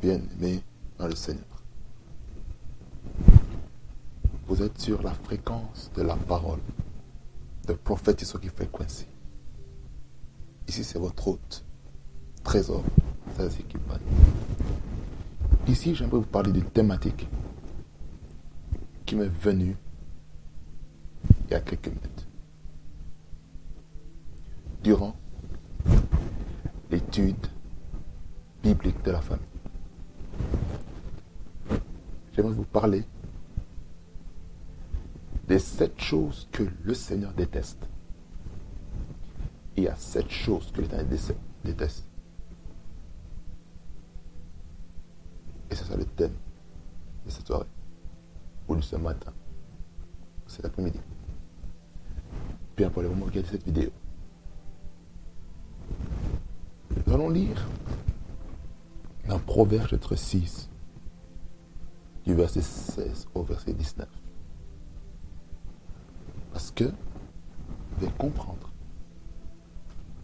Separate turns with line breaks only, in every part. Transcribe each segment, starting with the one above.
Bien-aimés dans le Seigneur. Vous êtes sur la fréquence de la parole de prophète Isoki Frequency. Ici, c'est votre hôte, trésor, Ici, j'aimerais vous parler d'une thématique qui m'est venue il y a quelques minutes. Durant l'étude biblique de la famille. J'aimerais vous parler des sept choses que le Seigneur déteste. Il y a sept choses que l'Éternel déteste. Et c'est ça le thème de cette soirée, ou de ce matin, ou cet après-midi. Bien pour le moment, regardez cette vidéo. Nous allons lire dans Proverbe chapitre 6, du verset 16 au verset 19. Parce que vous devez comprendre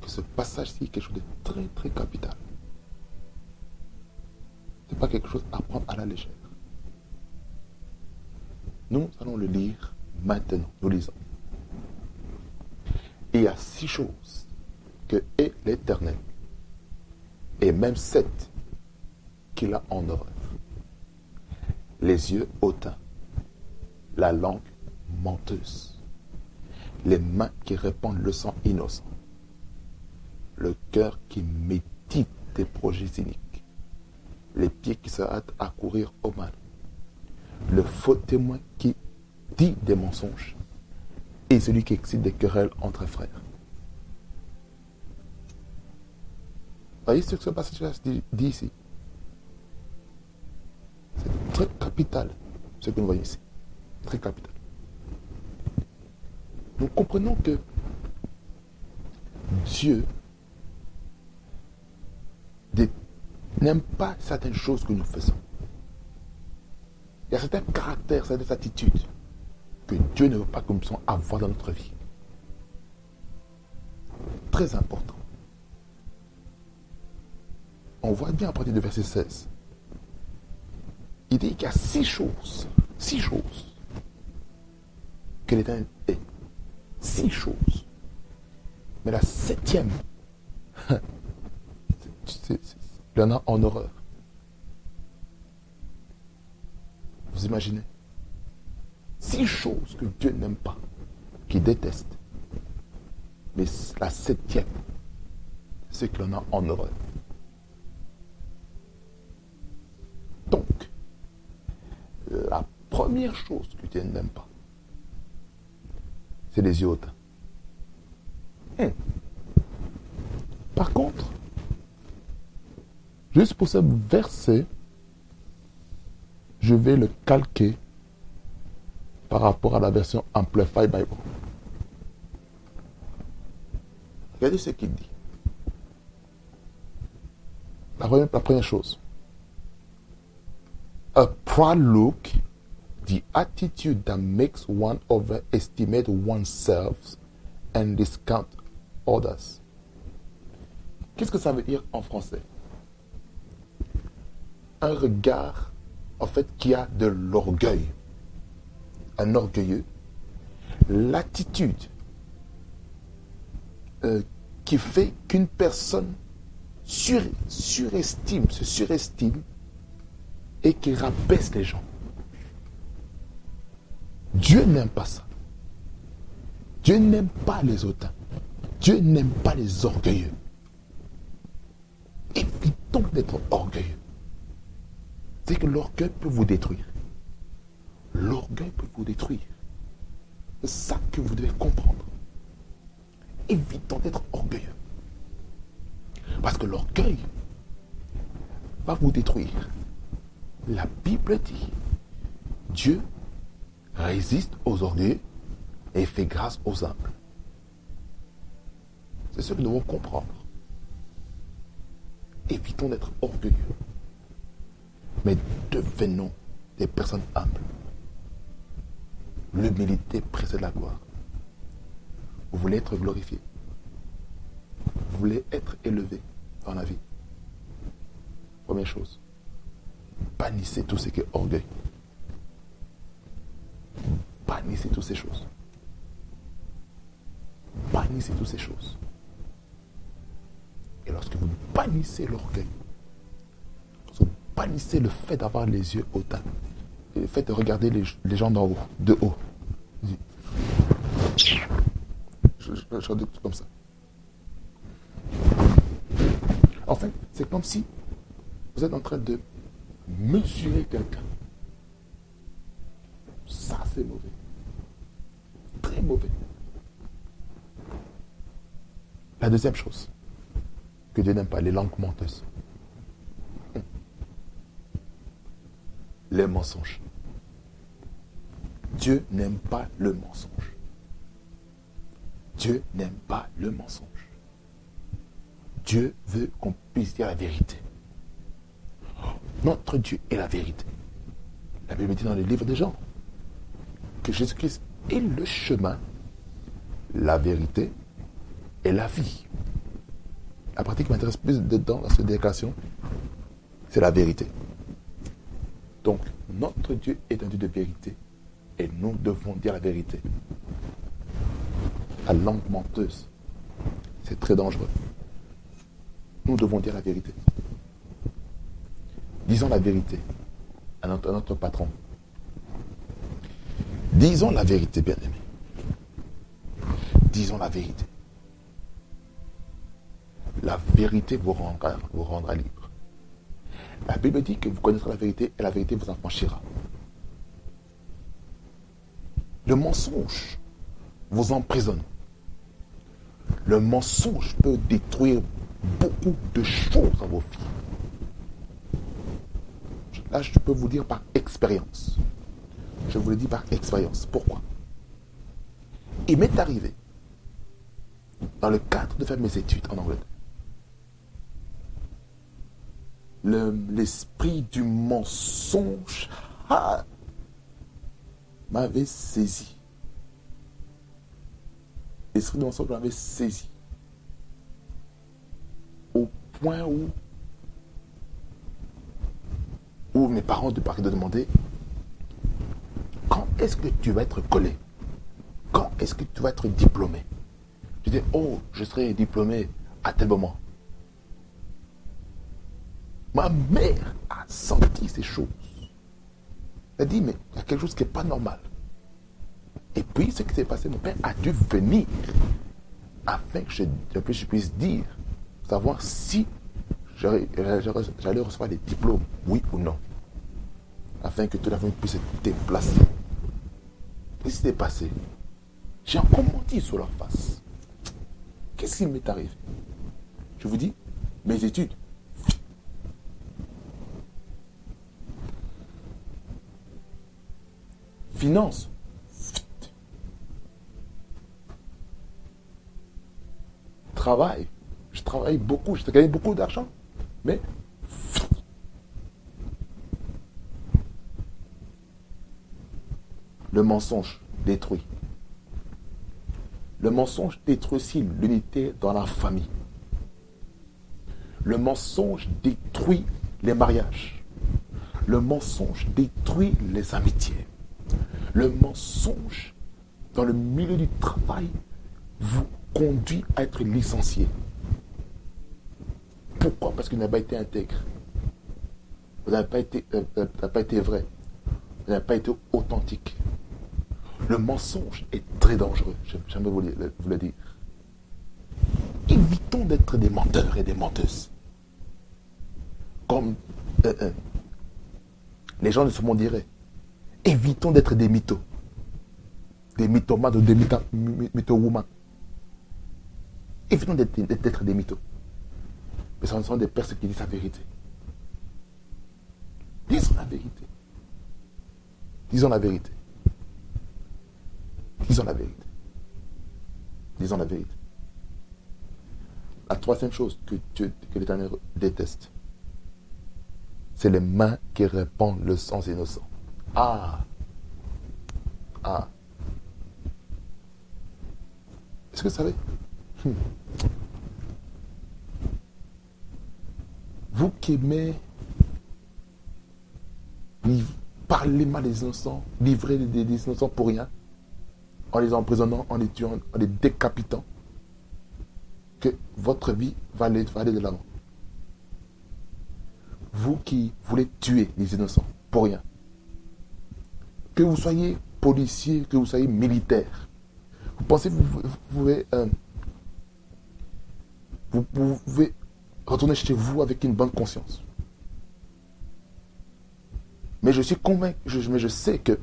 que ce passage-ci est quelque chose de très très capital. Ce n'est pas quelque chose à prendre à la légère. Nous allons le lire maintenant. Nous lisons. Il y a six choses que est l'Éternel, et même sept qu'il a en horreur. Les yeux hautains, la langue menteuse, les mains qui répandent le sang innocent, le cœur qui médite des projets cyniques, les pieds qui se hâtent à courir au mal, le faux témoin qui dit des mensonges et celui qui excite des querelles entre frères. Voyez ce que ce passage dit, ici. Très capital, ce que nous voyons ici. Très capital. Nous comprenons que Dieu n'aime pas certaines choses que nous faisons. Il y a certains caractères, certaines attitudes que Dieu ne veut pas que nous puissions avoir dans notre vie. Très important. On voit bien à partir du verset 16. Il dit qu'il y a six choses, six choses que l'Éternel est. Six choses. Mais la septième, il y en a en horreur. Vous imaginez? Six choses que Dieu n'aime pas, qu'il déteste. Mais la septième, c'est qu'il en a en horreur. Première chose que Dieu n'aime pas, c'est les hautains. Hmm. Par contre, juste pour ce verset, je vais le calquer par rapport à la version Amplified Bible. Regardez ce qu'il dit. La première, la première chose. A proud look, the attitude that makes one overestimate oneself and discount others. Qu'est-ce que ça veut dire en français? Un regard, en fait, qui a de l'orgueil un orgueilleux, l'attitude euh, qui fait qu'une personne surestime, se surestime et qui rabaisse les gens. Dieu n'aime pas ça. Dieu n'aime pas les hautains. Dieu n'aime pas les orgueilleux. Évitons d'être orgueilleux. C'est que l'orgueil peut vous détruire. L'orgueil peut vous détruire. C'est ça que vous devez comprendre. Évitons d'être orgueilleux. Parce que l'orgueil va vous détruire. La Bible dit, Dieu résiste aux orgueilleux et fait grâce aux humbles. C'est ce que nous devons comprendre. Évitons d'être orgueilleux. Mais devenons des personnes humbles. L'humilité précède la gloire. Vous voulez être glorifié. Vous voulez être élevé dans la vie. Première chose, bannissez tout ce qui est orgueil. Bannissez toutes ces choses. Bannissez toutes ces choses. Et lorsque vous bannissez l'orgueil, vous bannissez le fait d'avoir les yeux hautains, le fait de regarder les, gens d'en haut, de haut, je, je, je, comme ça. En fait, c'est comme si vous êtes en train de mesurer quelqu'un. C'est mauvais. Très mauvais. La deuxième chose que Dieu n'aime pas, les langues menteuses. Les mensonges. Dieu n'aime pas le mensonge. Dieu n'aime pas le mensonge. Dieu veut qu'on puisse dire la vérité. Notre Dieu est la vérité. La Bible dit dans le livre des gens Jésus-Christ est le chemin, la vérité et la vie. La pratique qui m'intéresse plus dedans dans cette déclaration, c'est la vérité. Donc, notre Dieu est un Dieu de vérité et nous devons dire la vérité. La langue menteuse, c'est très dangereux. Nous devons dire la vérité. Disons la vérité à notre, patron. Disons la vérité, bien-aimé. Disons la vérité. La vérité vous rendra, libre. La Bible dit que vous connaîtrez la vérité et la vérité vous affranchira. Le mensonge vous emprisonne. Le mensonge peut détruire beaucoup de choses à vos vies. Là, je peux vous dire par expérience. Je vous le dis par expérience. Pourquoi? Il m'est arrivé, dans le cadre de faire mes études en Angleterre, l'esprit du mensonge ah, m'avait saisi. L'esprit du mensonge m'avait saisi point où, où mes parents de Paris de demander est-ce que tu vas être collé Quand est-ce que tu vas être diplômé Je dis, oh, je serai diplômé à tel moment. Ma mère a senti ces choses. Elle a dit, mais il y a quelque chose qui n'est pas normal. Et puis, ce qui s'est passé, mon père a dû venir afin que je, je puisse dire savoir si j'allais recevoir des diplômes, oui ou non, afin que tout la famille puisse se déplacer. Qu'est-ce qui s'est passé? J'ai encore menti sur leur face. Qu'est-ce qui m'est arrivé? Je vous dis, mes études. Finance. Travail. Je travaille beaucoup, je gagne beaucoup d'argent. Mais le mensonge détruit. Le mensonge détruit aussi l'unité dans la famille? Le mensonge détruit les mariages. Le mensonge détruit les amitiés. Le mensonge dans le milieu du travail vous conduit à être licencié. Pourquoi? Parce qu'il n'a pas été intègre. Vous n'avez pas été, euh, euh, pas été vrai. Vous n'avez pas été authentique. Le mensonge est très dangereux. J'aimerais vous, vous le dire. Évitons d'être des menteurs et des menteuses. Comme euh, les gens de ce monde diraient. Évitons d'être des mythos. Des mythomanes ou des mytho-woman. Évitons d'être des mythos mais ce sont des personnes qui disent la vérité. Disons la vérité. Disons la vérité. Disons la vérité. Disons la vérité. La troisième chose que, que l'Éternel déteste, c'est les mains qui répandent le sang innocent. Ah Ah Est-ce que vous savez? Hmm. Vous qui aimez parler mal des innocents, livrer des innocents pour rien, en les emprisonnant, en les tuant, en les décapitant, que votre vie va aller, de l'avant. Vous qui voulez tuer les innocents pour rien, que vous soyez policier, que vous soyez militaire, vous pensez que vous, pouvez, euh, vous pouvez retourner chez vous avec une bonne conscience. Mais je suis convaincu, mais je sais que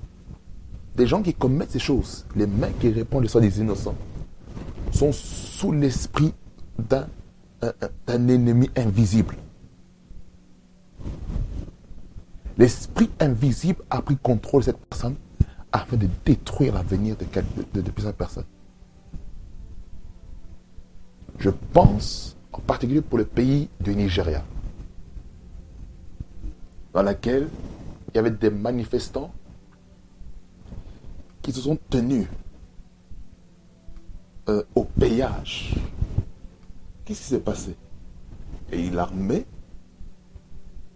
des gens qui commettent ces choses, les mains qui répondent le sang des innocents, sont sous l'esprit d'un ennemi invisible. L'esprit invisible a pris contrôle de cette personne afin de détruire l'avenir de, de, de, plusieurs personnes. Je pense en particulier pour le pays du Nigeria, dans lequel il y avait des manifestants qui se sont tenus euh, au péage. Qu'est-ce qui s'est passé? Et l'armée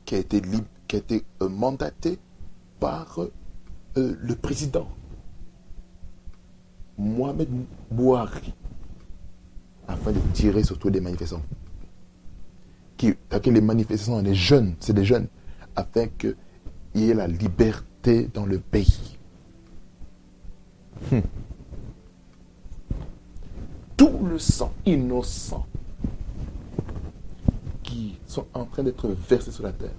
qui a été, qui a été euh, mandatée par euh, le président Mohamed Bouhari afin de tirer sur tous les manifestants. Qui, les manifestants, les jeunes, c'est des jeunes, afin qu'il y ait la liberté dans le pays. Hmm. Tout le sang innocent qui sont en train d'être versés sur la terre.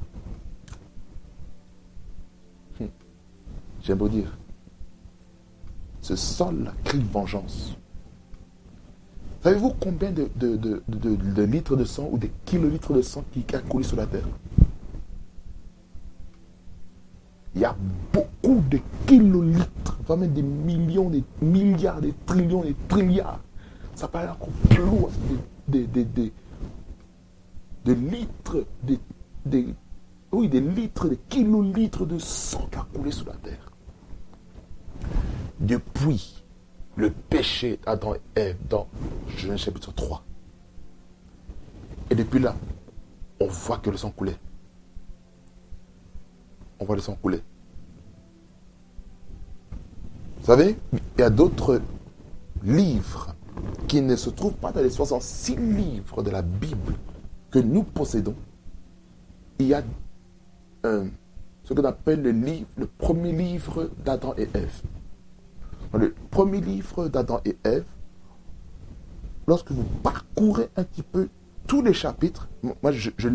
Hmm. J'aime beau dire, ce sang-là crie vengeance. Savez-vous combien de, litres de sang ou de kilolitres de sang qui a coulé sur la terre? Il y a beaucoup de kilolitres, vraiment des millions, des milliards, des trillions, des trilliards. Ça paraît encore plus des, litres, des, oui, des litres, des kilolitres de sang qui a coulé sur la terre. Depuis le péché d'Adam et Ève dans Genèse chapitre 3. Et depuis là, on voit que le sang coulait. On voit le sang couler. Vous savez, il y a d'autres livres qui ne se trouvent pas dans les 66 livres de la Bible que nous possédons. Il y a ce qu'on appelle le livre, le premier livre d'Adam et Ève le premier livre d'Adam et Ève, lorsque vous parcourez un petit peu tous les chapitres, moi je, je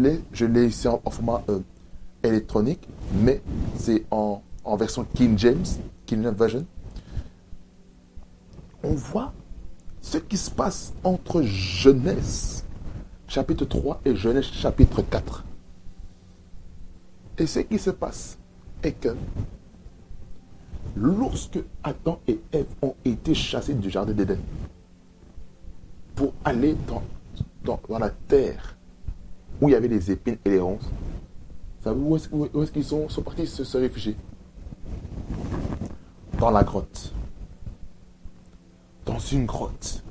l'ai ici en, format euh, électronique, mais c'est en, version King James, King James Version, on voit ce qui se passe entre Genèse chapitre 3 et Genèse chapitre 4. Et ce qui se passe est que lorsque Adam et Ève ont été chassés du jardin d'Éden pour aller dans, la terre où il y avait les épines et les ronces, savez où est-ce qu'ils sont, sont partis se, se réfugier Dans la grotte. Dans une grotte.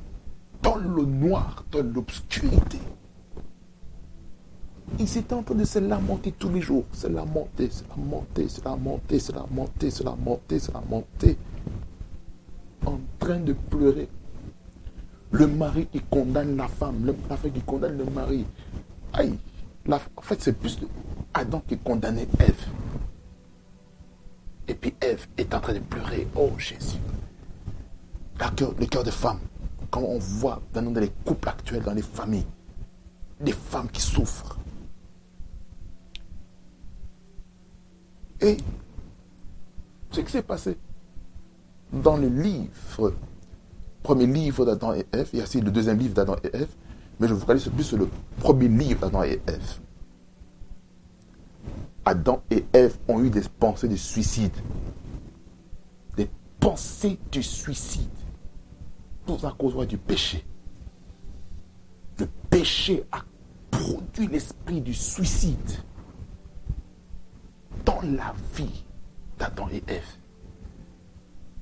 Dans le noir, dans l'obscurité. Ils étaient en train de se lamenter tous les jours. Se lamenter, se lamenter, se lamenter, se lamenter, se lamenter, se lamenter. En train de pleurer. Le mari qui condamne la femme, la femme qui condamne le mari. Aïe, en fait, c'est plus Adam qui condamnait Ève. Et puis Ève est en train de pleurer. Oh Jésus. Le cœur de femme. Quand on voit dans les couples actuels, dans les familles, des femmes qui souffrent. Et ce qui s'est passé dans le livre, premier livre d'Adam et Ève, il y aussi le deuxième livre d'Adam et Ève, mais je vous focalise plus sur le premier livre d'Adam et Ève. Adam et Ève ont eu des pensées de suicide. Des pensées du suicide. Tout à cause du péché. Le péché a produit l'esprit du suicide dans la vie d'Adam et Ève.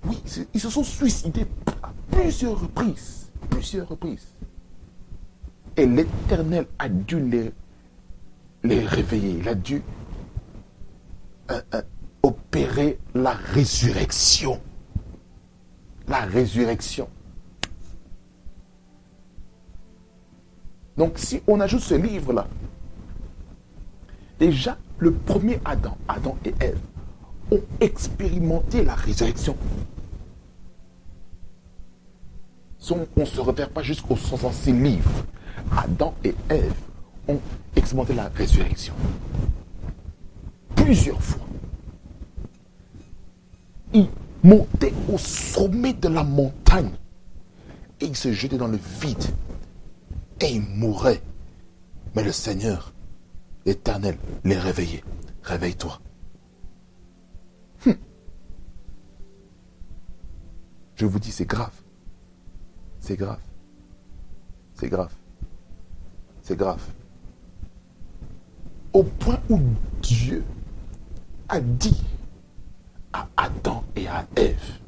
Oui, ils se sont suicidés à plusieurs reprises. Plusieurs reprises. Et l'Éternel a dû les, les réveiller. Il a dû euh, euh, espérer la résurrection. La résurrection. Donc si on ajoute ce livre-là, déjà le premier Adam, Adam et Ève, ont expérimenté la résurrection. On ne se réfère pas jusqu'au sens ces livres. Adam et Ève ont expérimenté la résurrection. Plusieurs fois. Ils montaient au sommet de la montagne et ils se jetaient dans le vide et ils mouraient. Mais le Seigneur, l'Éternel, les réveillait. Réveille-toi. Hum. Je vous dis, c'est grave. C'est grave. C'est grave. C'est grave. Au point où Dieu a dit à Adam et à Ève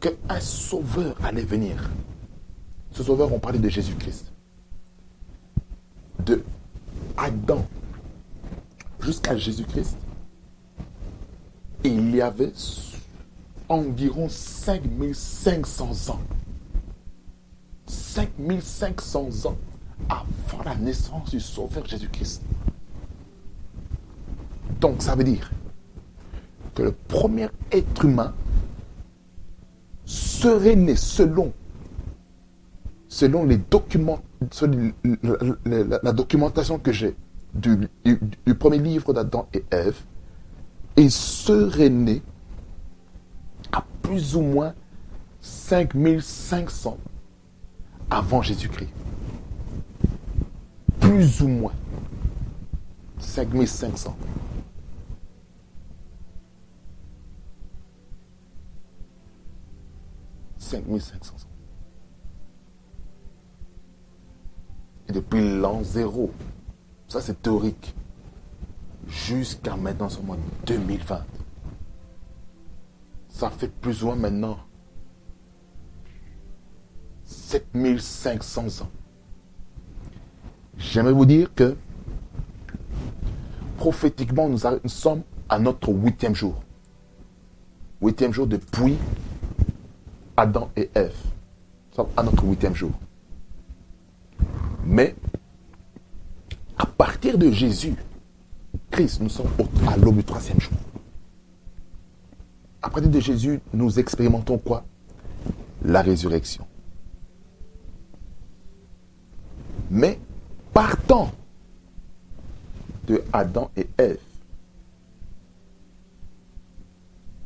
qu'un sauveur allait venir. Ce sauveur, on parlait de Jésus-Christ. De Adam jusqu'à Jésus-Christ, il y avait environ 5500 ans. 5500 ans avant la naissance du Sauveur Jésus-Christ. Donc ça veut dire que le premier être humain serait né selon, selon les documents, la, documentation que j'ai du, premier livre d'Adam et Ève, et serait né à plus ou moins 5500 avant Jésus-Christ. Plus ou moins 5500. Et depuis l'an zéro, ça c'est théorique, jusqu'à maintenant, mois 2020, ça fait plus ou moins maintenant 7500 ans. J'aimerais vous dire que prophétiquement, nous, sommes à notre huitième jour. Huitième jour depuis Adam et Ève. Nous sommes à notre huitième jour. Mais à partir de Jésus, Christ, nous sommes à l'aube du troisième jour. À partir de Jésus, nous expérimentons quoi? La résurrection. Mais partant de Adam et Ève,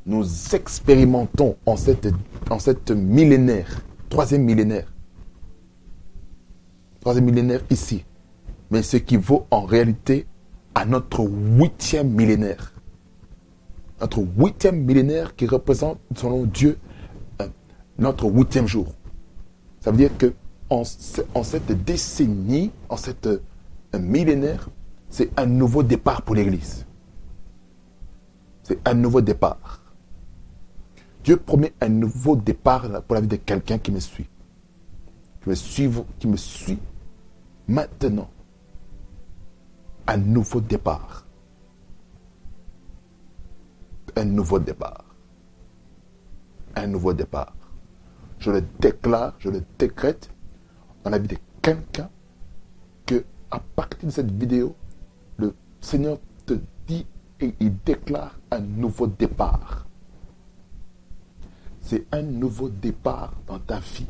nous expérimentons en cette, en cette millénaire, troisième millénaire, troisième millénaire ici, mais ce qui vaut en réalité à notre huitième millénaire. Notre huitième millénaire qui représente, selon Dieu, euh, notre huitième jour. Ça veut dire que en, cette décennie, en cette euh, millénaire, c'est un nouveau départ pour l'Église. C'est un nouveau départ. Dieu promet un nouveau départ pour la vie de quelqu'un qui me suit. Qui me suit, qui me suit maintenant. Un nouveau départ. Un nouveau départ. Un nouveau départ. Je le déclare, je le décrète dans la vie de quelqu'un que à partir de cette vidéo, le Seigneur te dit et il déclare un nouveau départ. C'est un nouveau départ dans ta vie,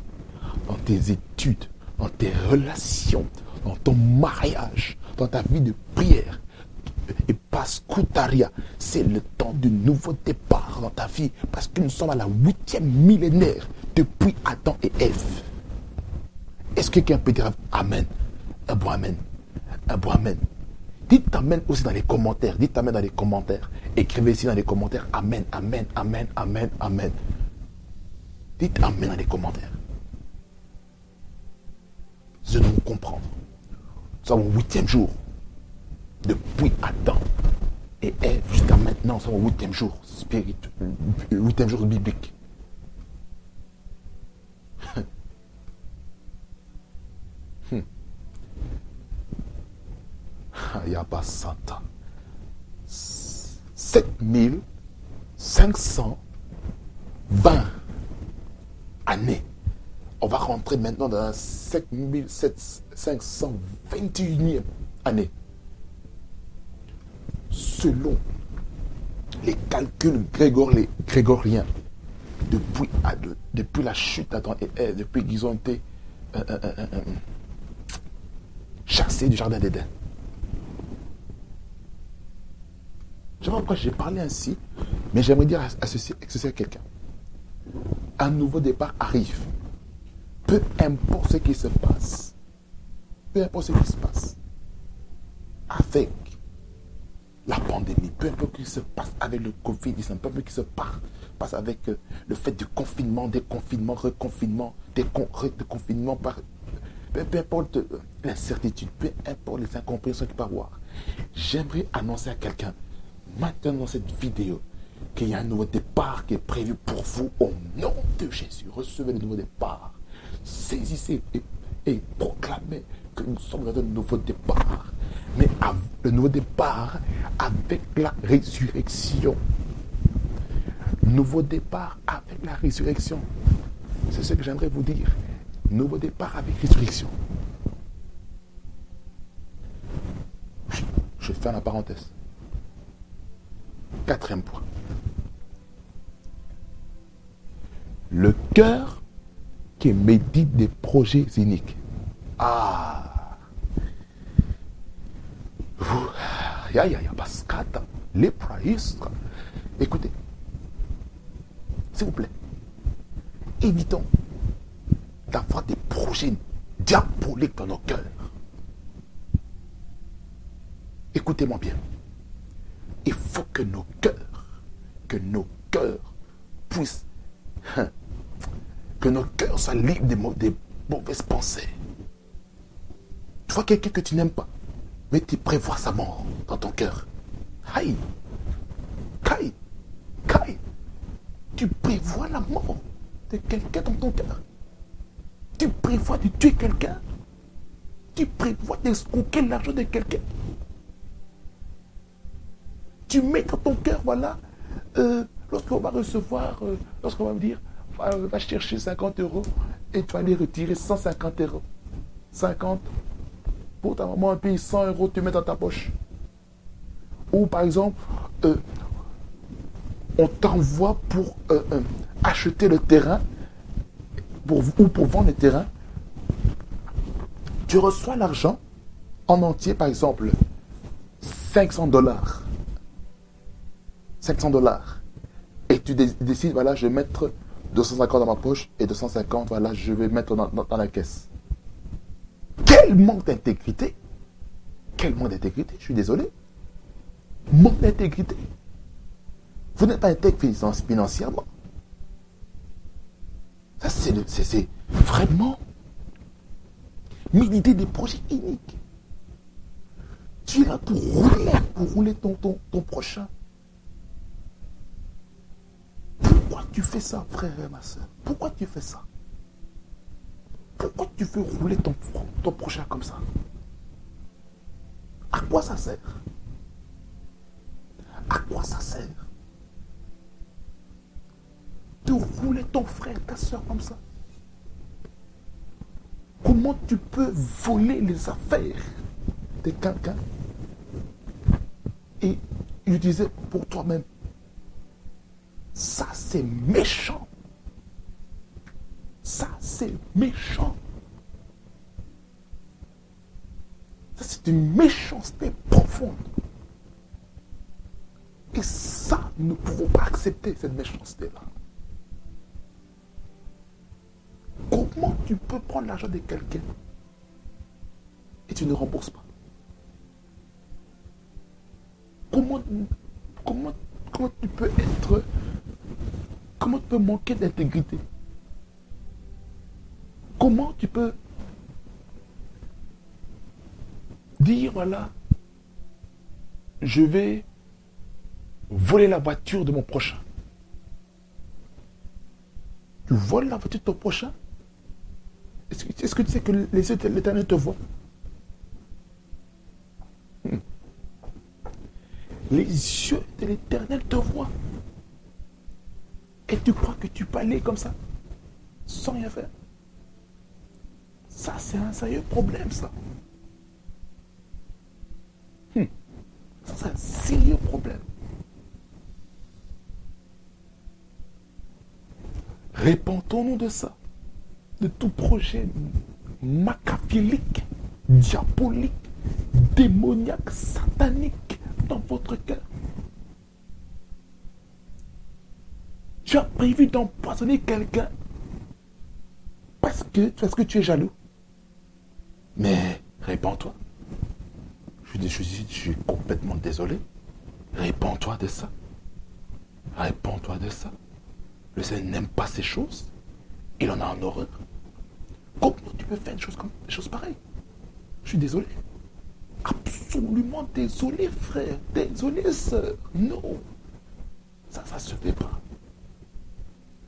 dans tes études, dans tes relations, dans ton mariage, dans ta vie de prière. Et Pascutaria, c'est le temps du nouveau départ dans ta vie, parce que nous sommes à la huitième millénaire depuis Adam et Ève. Est-ce que quelqu'un peut dire Amen? Un bon Amen. Un bon Amen. Dites Amen aussi dans les commentaires. Dites Amen dans les commentaires. Écrivez ici dans les commentaires Amen, Amen, Amen, Amen, Amen. Dites Amen dans les commentaires. Je dois comprendre. Nous sommes au huitième jour. Depuis Adam et jusqu'à maintenant, nous sommes huitième jour spirituel, huitième jour biblique. 7520 années. Rentrer maintenant dans la 7521e année. Selon les calculs grégoriens, depuis, depuis la chute et depuis qu'ils ont été euh, euh, euh, chassés du jardin d'Éden. Je ne sais pas pourquoi j'ai parlé ainsi, mais j'aimerais dire à ceci, à quelqu'un. Un nouveau départ arrive. Peu importe ce qui se passe. Peu importe ce qui se passe. Avec la pandémie, peu importe ce qui se passe avec le Covid-19, peu importe ce qui se passe, avec euh, le fait du confinement, reconfinements, des confinements, par, peu, importe euh, l'incertitude, peu importe les incompréhensions qu'il peut avoir. J'aimerais annoncer à quelqu'un, maintenant dans cette vidéo, qu'il y a un nouveau départ qui est prévu pour vous au nom de Jésus. Recevez le nouveau départ. Saisissez et, proclamez que nous sommes dans un nouveau départ. Mais le nouveau départ avec la résurrection. Nouveau départ avec la résurrection. C'est ce que j'aimerais vous dire. Nouveau départ avec résurrection. Je fais la parenthèse. Quatrième point. Le cœur médite des projets iniques. Ah. Vous, ya, ya, ya, bascata, les. Écoutez, s'il vous plaît, évitons d'avoir des projets diaboliques dans nos cœurs. Écoutez-moi bien. Il faut que nos cœurs, que nos cœurs puissent Hein. Que nos cœurs soient libres des, mauvaises pensées. Tu vois quelqu'un que tu n'aimes pas, mais tu prévois sa mort dans ton cœur. Aïe, Kai, Kai, tu prévois la mort de quelqu'un dans ton cœur. Tu prévois de tuer quelqu'un. Tu prévois d'escroquer l'argent de quelqu'un. Tu mets dans ton cœur, voilà, euh, Lorsqu'on va recevoir, euh, lorsqu'on va me dire, va, chercher 50 euros et tu vas aller retirer 150 euros. 50 pour ta maman, puis 100 euros, tu mets dans ta poche. Ou par exemple, euh, on t'envoie pour euh, acheter le terrain pour, ou pour vendre le terrain. Tu reçois l'argent en entier, par exemple, 500 dollars. 500 dollars et tu décides, voilà, je vais mettre 250 dans ma poche et 250, voilà, je vais mettre dans, la caisse. Quel manque d'intégrité? Quel manque d'intégrité? Je suis désolé. Manque d'intégrité. Vous n'êtes pas intègre financièrement. Ça, c'est vraiment méditer des projets uniques. Tu es là pour rouler, pour rouler ton, ton, ton prochain. Pourquoi tu fais ça, frère et ma soeur? Pourquoi tu fais ça? Pourquoi tu fais rouler ton, ton prochain comme ça? À quoi ça sert? À quoi ça sert? De rouler ton frère, ta soeur comme ça? Comment tu peux voler les affaires de quelqu'un et utiliser pour toi-même ça, c'est méchant. Ça, c'est méchant. Ça, c'est une méchanceté profonde. Et ça, nous ne pouvons pas accepter cette méchanceté-là. Comment tu peux prendre l'argent de quelqu'un et tu ne rembourses pas? Comment, comment, comment tu peux être Comment tu peux manquer d'intégrité? Comment tu peux dire, voilà, je vais voler la voiture de mon prochain? Tu voles la voiture de ton prochain? Est-ce que, tu sais que les yeux de l'éternel te voient? Hmm. Les yeux de l'éternel te voient. Et tu crois que tu peux aller comme ça, sans rien faire? Ça, c'est un sérieux problème, ça. Hmm. Ça, c'est un sérieux problème. Répentons-nous de ça, de tout projet machiavélique, diabolique, démoniaque, satanique dans votre cœur. Tu as prévu d'empoisonner quelqu'un parce que, parce que tu es jaloux? Mais répands-toi. Je, je, je suis complètement désolé. Répands-toi de ça. Répands-toi de ça. Le Seigneur n'aime pas ces choses. Il en a en horreur. Comment tu peux faire une chose comme pareilles? Je suis désolé. Absolument désolé, frère. Désolé, sœur. Non. Ça, ça se fait pas.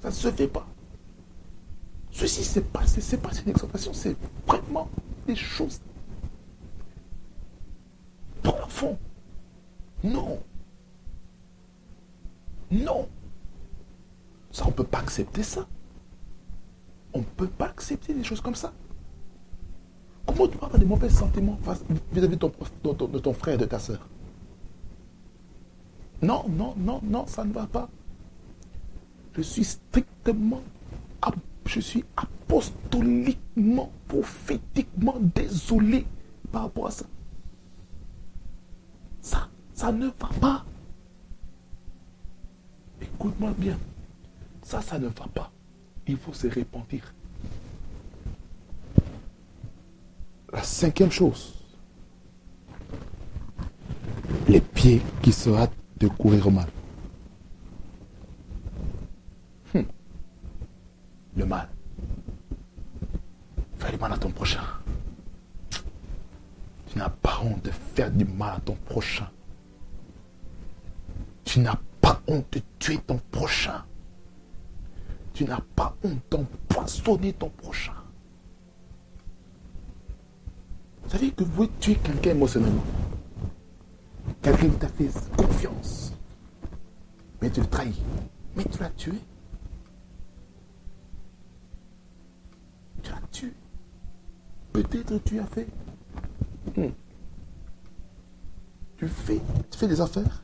Ça ne se fait pas. Ceci, c'est pas, c'est pas une exhortation, c'est vraiment des choses profondes. Non. Non. Ça, on ne peut pas accepter ça. On ne peut pas accepter des choses comme ça. Comment tu peux avoir des mauvais sentiments vis-à-vis de, de ton frère et de ta soeur Non, non, non, non, ça ne va pas. Je suis strictement, je suis apostoliquement, prophétiquement désolé par rapport à ça. Ça, ça ne va pas. Écoute-moi bien. Ça, ça ne va pas. Il faut se repentir. La cinquième chose, les pieds qui se de courir mal. Hmm. Le mal. Fais du mal à ton prochain. Tu n'as pas honte de faire du mal à ton prochain. Tu n'as pas honte de tuer ton prochain. Tu n'as pas honte d'empoisonner ton prochain. Vous savez que vous pouvez tuer quelqu'un émotionnellement. Quelqu'un qui t'a fait confiance. Mais tu le trahis. Mais tu l'as tué. Tu l'as tué. Peut-être tu as fait. Hmm. Tu fais, tu fais des affaires,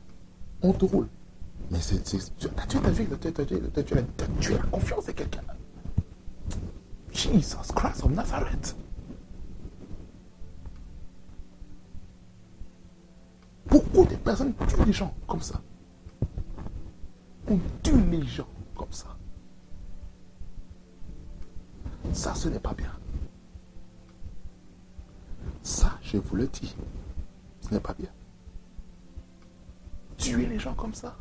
on te roule. Mais c'est, tu as tué ta vie, tu as tué la confiance de quelqu'un. Jesus Christ of Nazareth. Beaucoup de personnes tuent les gens comme ça? On tue les gens comme ça. Ça, ce n'est pas bien. Ça, je vous le dis, ce n'est pas bien. Tuer les gens comme ça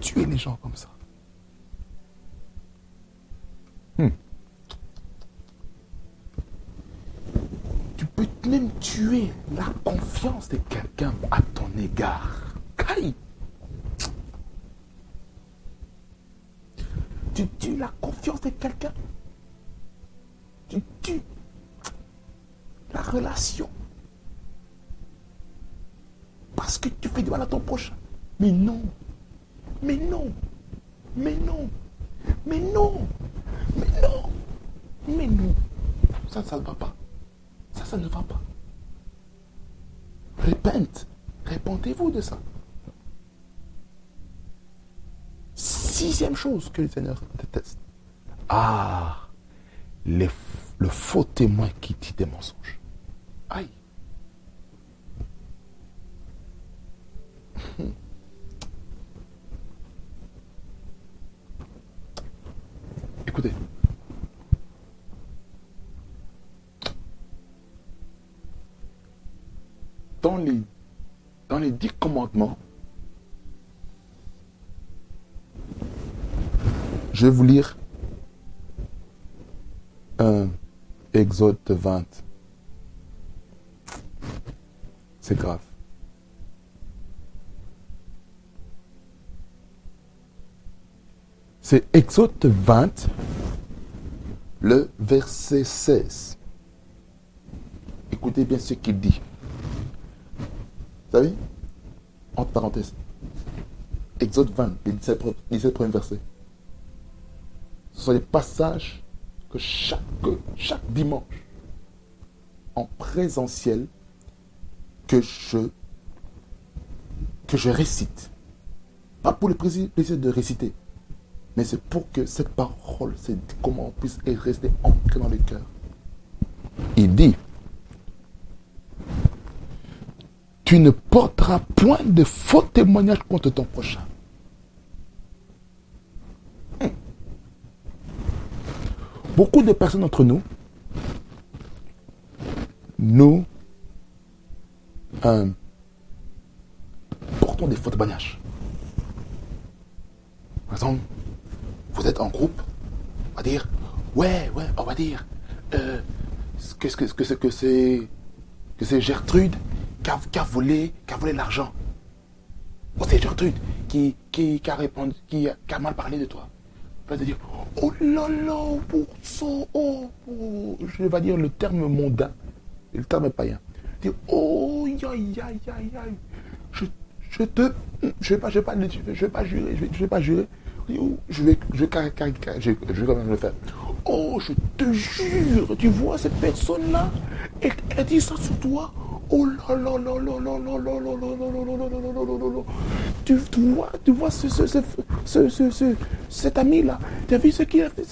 tuer les gens comme ça. Hmm. Tu peux même tuer la confiance de quelqu'un à ton égard. Kai. Tu tues la confiance de quelqu'un. Tu tues la relation. Parce que tu fais du mal à ton prochain. Mais non, mais non, mais non, mais non, mais non, mais non. Ça, ça ne va pas. Ça, ça ne va pas. Répète, répentez-vous de ça. Sixième chose que le Seigneur déteste. Ah, le faux témoin qui dit des mensonges. Aïe. Écoutez. Dans les, dans les dix commandements, je vais vous lire un Exode 20. Grave. C'est Exode 20, le verset 16. Écoutez bien ce qu'il dit. Vous savez Entre parenthèses. Exode 20, les 17, premiers versets. Ce sont les passages que chaque, chaque dimanche, en présentiel, que je, que je récite. Pas pour le plaisir de réciter, mais c'est pour que cette parole, c'est comment on puisse rester ancré dans le cœur. Il dit, tu ne porteras point de faux témoignages contre ton prochain. Hmm. Beaucoup de personnes entre nous, nous euh, portons des faux témoignages. Par exemple, vous êtes en groupe, on va dire, ouais, ouais, on va dire, euh, qu'est-ce que, que c'est que c'est que c'est Gertrude qui a, volé, qui a volé l'argent. Oh, c'est Gertrude qui, qui, a répondu, qui, mal parlé de toi. va te dire, oh là là, pour ça, oh, je vais dire le terme mondain, le terme païen. Oh, aïe, aïe, aïe, aïe, je, je te, je vais pas, je vais je vais pas jurer, je vais, je vais pas jurer, je vais, je vais, je vais quand même le faire. Oh, je te jure, tu vois cette personne-là, elle, elle dit ça sur toi. Oh là là là là là là là là là là là là là là là Tu vois, tu vois ce, ce, ce, ce, ce cet ami-là. Tu as vu ce qu'il a fait,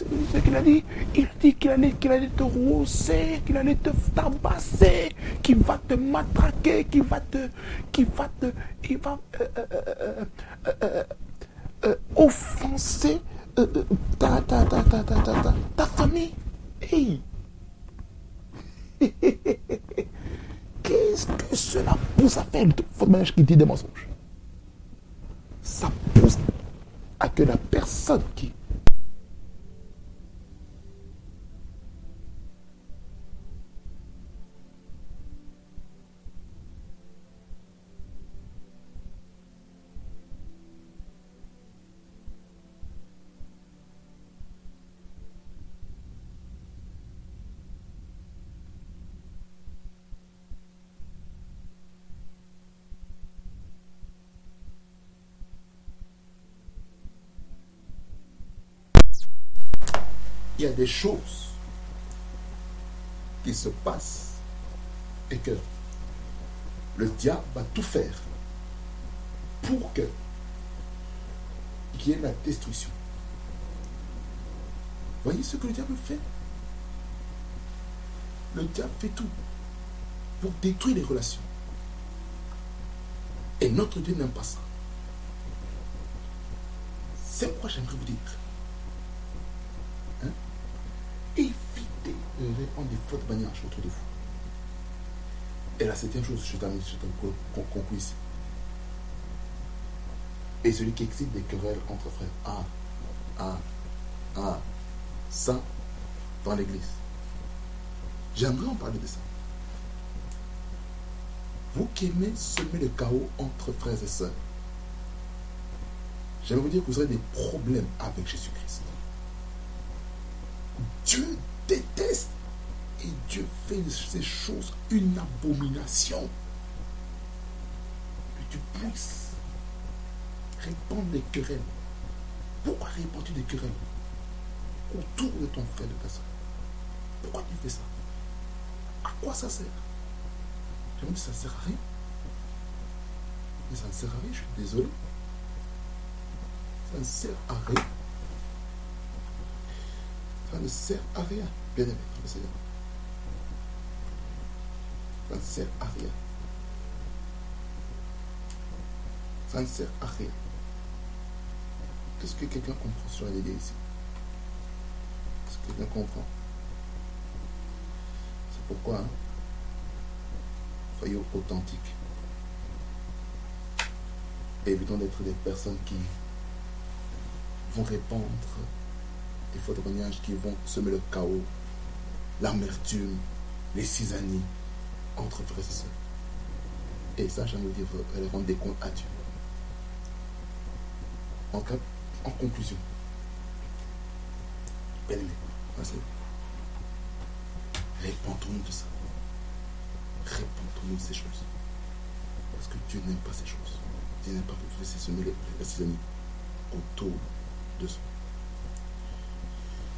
a dit? Il a dit qu'il allait, allait te rousser, qu'il allait te tabasser, qu'il va te matraquer, qu'il va te, qu'il va te, il va offenser ta, ta, ta, ta, famille. Hey Qu'est-ce que cela pousse à faire le ménage qui dit des mensonges? Ça pousse à que la personne qui il y a des choses qui se passent et que le diable va tout faire pour qu'il y ait la destruction. Voyez ce que le diable fait Le diable fait tout pour détruire les relations. Et notre Dieu n'aime pas ça. C'est pourquoi j'aimerais vous dire de répandre des fautes manières autour de vous. Et la septième chose, je t'amène, je conclue ici. Et celui qui excite des querelles entre frères. Ah, ah, ah, ça, dans l'église. J'aimerais en parler de ça. Vous qui aimez semer le chaos entre frères et sœurs, j'aimerais vous dire que vous aurez des problèmes avec Jésus-Christ. Dieu déteste et Dieu fait de ces choses une abomination. Que tu puisses répandre des querelles. Pourquoi répands-tu des querelles autour de ton frère, de ta Pourquoi tu fais ça? À quoi ça sert? Je me dis, ça ne sert à rien. Mais ça ne sert à rien, je suis désolé. Ça ne sert à rien. Ça ne sert à rien, bien aimé Seigneur. Ça ne sert à rien. Ça ne sert à rien. Qu'est-ce que quelqu'un comprend sur l'idée ici? Est-ce que quelqu'un comprend? C'est pourquoi, hein, soyons authentiques. évitons d'être des personnes qui vont répandre des faux témoignages qui vont semer le chaos, l'amertume, les cisanies entre frères et sœurs. Et ça, j'aimerais dire, elle rendre des comptes à Dieu. En, cas, en conclusion, bien aimé, répondons-nous de ça. Répondons-nous de ces choses. Parce que Dieu n'aime pas ces choses. Dieu n'aime pas que vous semer les amis autour de soi.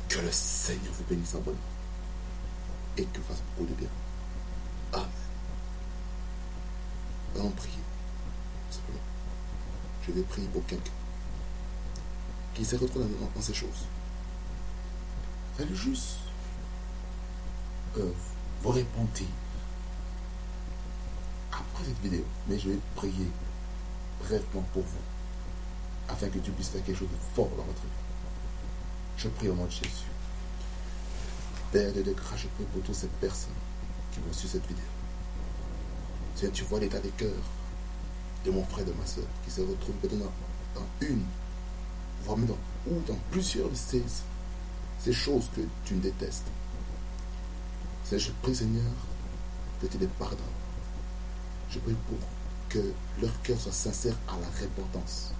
Que le Seigneur vous bénisse abondamment et que fasse beaucoup de bien. Amen. Prier. Je vais prier pour quelqu'un qui s'est retrouvé dans, ces choses. Faites juste euh, vous répondez après cette vidéo. Mais je vais prier brièvement pour vous afin que tu puisses faire quelque chose de fort dans votre vie. Je prie au nom de Jésus. Père de grâce, je prie pour toutes ces personnes qui vont suivre cette vidéo. Tu vois l'état des cœurs de mon frère de ma soeur qui se retrouvent maintenant dans une, voire même dans, ou dans plusieurs de ces, choses que tu détestes. Je prie, Seigneur, que tu les pardonnes. Je prie pour que leur cœur soit sincère à la repentance.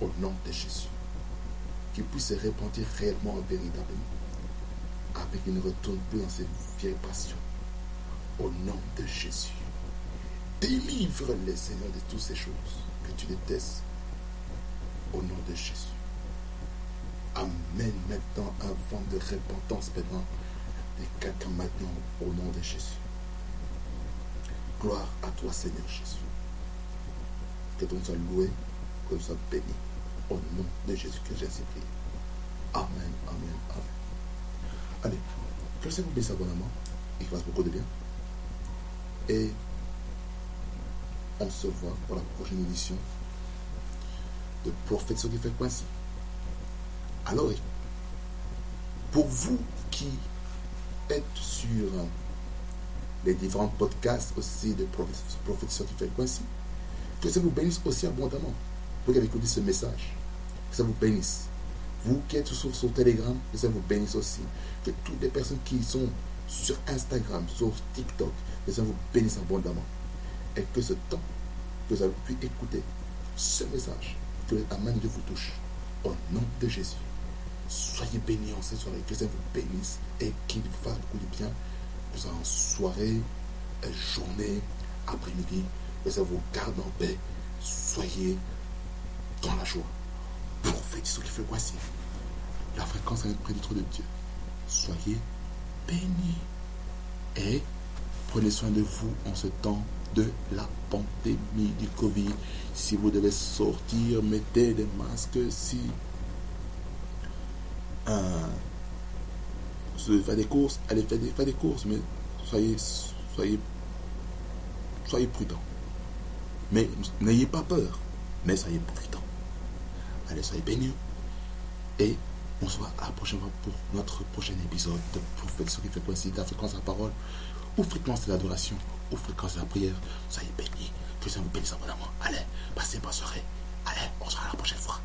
Au nom de Jésus. Qu'ils puissent se repentir réellement et véritablement. Avec qu'ils ne retournent plus dans ces vieilles passions. Au nom de Jésus. Délivre-les, Seigneur, de toutes ces choses que tu détestes. Au nom de Jésus. Amène maintenant un vent de repentance maintenant de quelqu'un maintenant au nom de Jésus. Gloire à toi, Seigneur Jésus. Que ton soit loué, que ton soit béni. Au nom de Jésus que j'ai ainsi prié. Amen, amen, amen. Allez, que vous bénisse abondamment et qu'il fasse beaucoup de bien. Et on se voit pour la prochaine édition de qui fait ainsi. Alors, pour vous qui êtes sur les différents podcasts aussi de qui fait ainsi, que ça vous bénisse aussi abondamment. Vous qui avez écouté ce message, que ça vous bénisse. Vous qui êtes sur, sur Telegram, que ça vous bénisse aussi. Que toutes les personnes qui sont sur Instagram, sur TikTok, que ça vous bénisse abondamment. Et que ce temps que vous avez pu écouter ce message, que la main de Dieu vous touche. Au nom de Jésus. Soyez bénis en cette soirée. Que ça vous bénisse et qu'il vous fasse beaucoup de bien. Vous en soirée, journée, après-midi. Que ça vous garde en paix. Soyez dans la joie. Prophétisez ce qui fait voici. La fréquence est près du trône de Dieu. Soyez bénis. Et prenez soin de vous en ce temps de la pandémie du Covid. Si vous devez sortir, mettez des masques. Si euh, faire des courses, allez faire des, faire des courses, mais soyez, soyez, soyez prudents. Mais n'ayez pas peur, mais soyez prudents. Allez, soyez bénis. Et on se voit à la prochaine fois pour notre prochain épisode de Prophète qui fait coïncider la fréquence de la parole, ou fréquence de l'adoration, ou fréquence de la prière. Soyez bénis. Que ça vous bénisse abondamment. Allez, passez une bonne soirée. Allez, on se la prochaine fois.